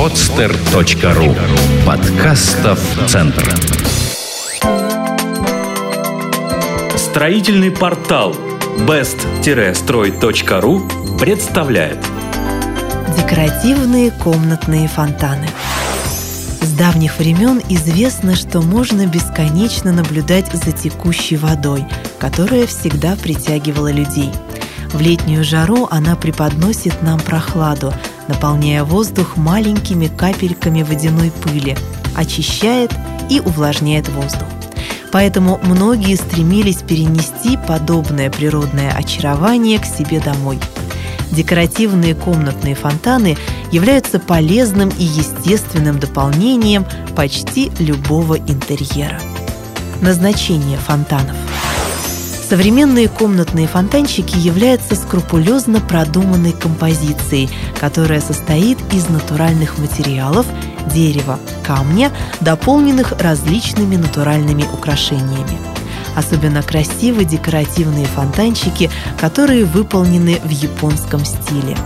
podster.ru Подкастов Центр. Строительный портал best-строй.ру представляет. Декоративные комнатные фонтаны. С давних времен известно, что можно бесконечно наблюдать за текущей водой, которая всегда притягивала людей – в летнюю жару она преподносит нам прохладу, наполняя воздух маленькими капельками водяной пыли, очищает и увлажняет воздух. Поэтому многие стремились перенести подобное природное очарование к себе домой. Декоративные комнатные фонтаны являются полезным и естественным дополнением почти любого интерьера. Назначение фонтанов – Современные комнатные фонтанчики являются скрупулезно продуманной композицией, которая состоит из натуральных материалов, дерева, камня, дополненных различными натуральными украшениями. Особенно красивы декоративные фонтанчики, которые выполнены в японском стиле.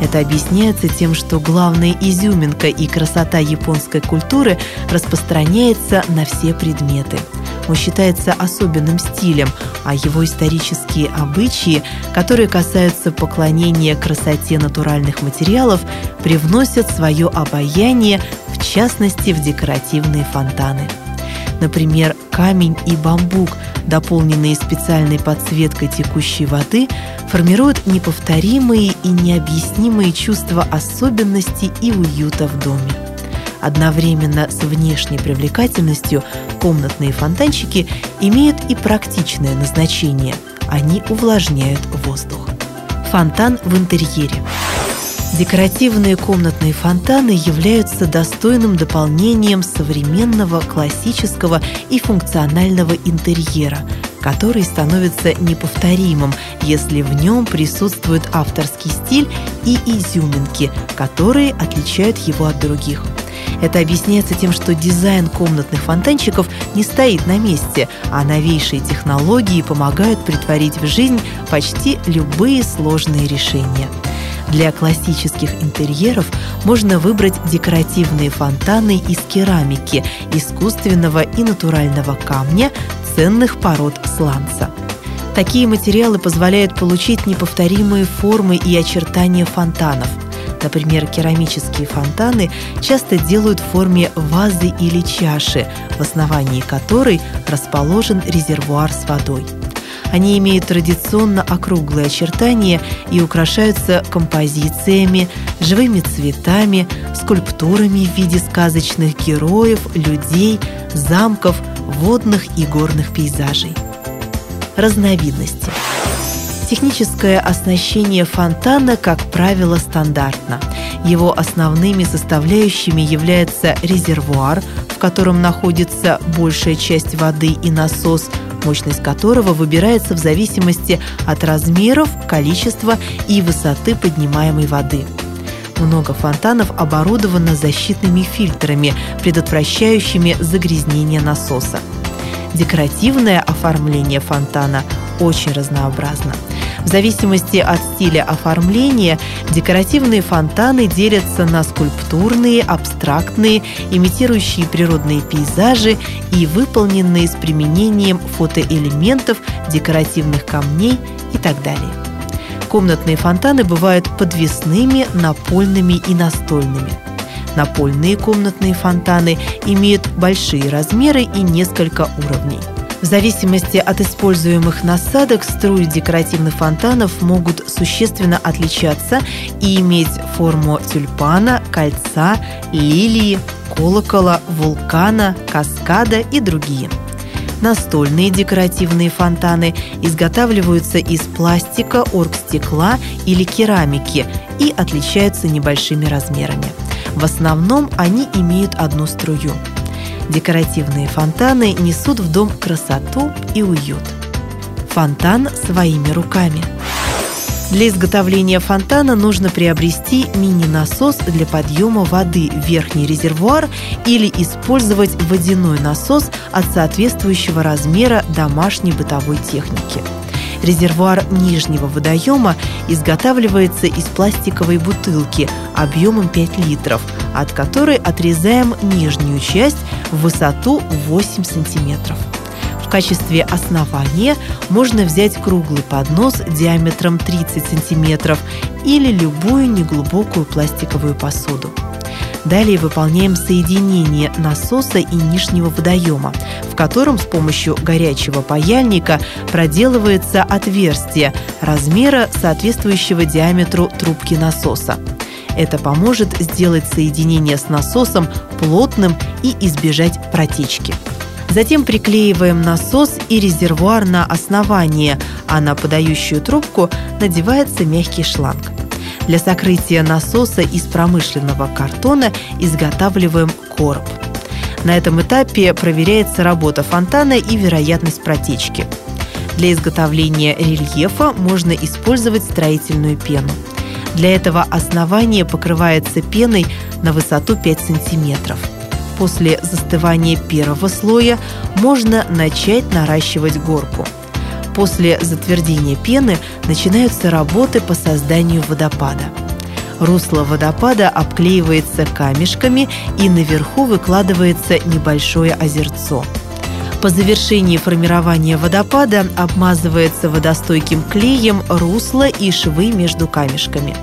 Это объясняется тем, что главная изюминка и красота японской культуры распространяется на все предметы – он считается особенным стилем, а его исторические обычаи, которые касаются поклонения красоте натуральных материалов, привносят свое обаяние, в частности, в декоративные фонтаны. Например, камень и бамбук, дополненные специальной подсветкой текущей воды, формируют неповторимые и необъяснимые чувства особенности и уюта в доме. Одновременно с внешней привлекательностью комнатные фонтанчики имеют и практичное назначение. Они увлажняют воздух. Фонтан в интерьере. Декоративные комнатные фонтаны являются достойным дополнением современного классического и функционального интерьера, который становится неповторимым, если в нем присутствует авторский стиль и изюминки, которые отличают его от других – это объясняется тем, что дизайн комнатных фонтанчиков не стоит на месте, а новейшие технологии помогают притворить в жизнь почти любые сложные решения. Для классических интерьеров можно выбрать декоративные фонтаны из керамики, искусственного и натурального камня, ценных пород сланца. Такие материалы позволяют получить неповторимые формы и очертания фонтанов – Например, керамические фонтаны часто делают в форме вазы или чаши, в основании которой расположен резервуар с водой. Они имеют традиционно округлые очертания и украшаются композициями, живыми цветами, скульптурами в виде сказочных героев, людей, замков, водных и горных пейзажей. Разновидности – Техническое оснащение фонтана, как правило, стандартно. Его основными составляющими является резервуар, в котором находится большая часть воды и насос, мощность которого выбирается в зависимости от размеров, количества и высоты поднимаемой воды. Много фонтанов оборудовано защитными фильтрами, предотвращающими загрязнение насоса. Декоративное оформление фонтана очень разнообразно – в зависимости от стиля оформления декоративные фонтаны делятся на скульптурные, абстрактные, имитирующие природные пейзажи и выполненные с применением фотоэлементов, декоративных камней и так далее. Комнатные фонтаны бывают подвесными, напольными и настольными. Напольные комнатные фонтаны имеют большие размеры и несколько уровней – в зависимости от используемых насадок струи декоративных фонтанов могут существенно отличаться и иметь форму тюльпана, кольца, лилии, колокола, вулкана, каскада и другие. Настольные декоративные фонтаны изготавливаются из пластика, оргстекла или керамики и отличаются небольшими размерами. В основном они имеют одну струю – Декоративные фонтаны несут в дом красоту и уют. Фонтан своими руками. Для изготовления фонтана нужно приобрести мини-насос для подъема воды в верхний резервуар или использовать водяной насос от соответствующего размера домашней бытовой техники. Резервуар нижнего водоема изготавливается из пластиковой бутылки объемом 5 литров, от которой отрезаем нижнюю часть в высоту 8 сантиметров. В качестве основания можно взять круглый поднос диаметром 30 сантиметров или любую неглубокую пластиковую посуду. Далее выполняем соединение насоса и нижнего водоема, в котором с помощью горячего паяльника проделывается отверстие размера, соответствующего диаметру трубки насоса. Это поможет сделать соединение с насосом плотным и избежать протечки. Затем приклеиваем насос и резервуар на основание, а на подающую трубку надевается мягкий шланг. Для сокрытия насоса из промышленного картона изготавливаем короб. На этом этапе проверяется работа фонтана и вероятность протечки. Для изготовления рельефа можно использовать строительную пену. Для этого основание покрывается пеной на высоту 5 сантиметров. После застывания первого слоя можно начать наращивать горку – После затвердения пены начинаются работы по созданию водопада. Русло водопада обклеивается камешками и наверху выкладывается небольшое озерцо. По завершении формирования водопада обмазывается водостойким клеем русло и швы между камешками.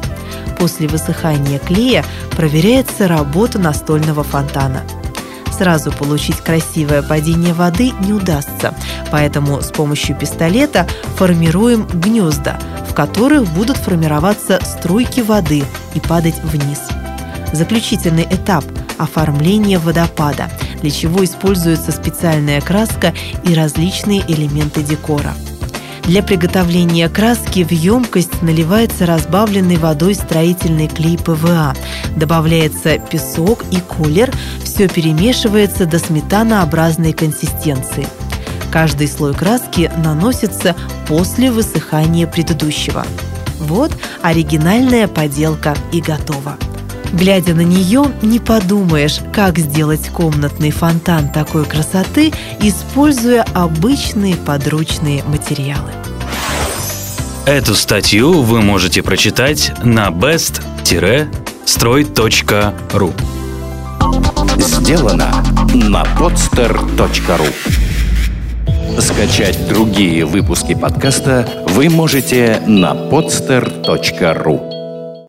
После высыхания клея проверяется работа настольного фонтана – сразу получить красивое падение воды не удастся, поэтому с помощью пистолета формируем гнезда, в которых будут формироваться струйки воды и падать вниз. Заключительный этап – оформление водопада, для чего используется специальная краска и различные элементы декора – для приготовления краски в емкость наливается разбавленный водой строительный клей ПВА, добавляется песок и колер, все перемешивается до сметанообразной консистенции. Каждый слой краски наносится после высыхания предыдущего. Вот оригинальная поделка и готова. Глядя на нее, не подумаешь, как сделать комнатный фонтан такой красоты, используя обычные подручные материалы. Эту статью вы можете прочитать на best-строй.ру Сделано на podster.ru Скачать другие выпуски подкаста вы можете на podster.ru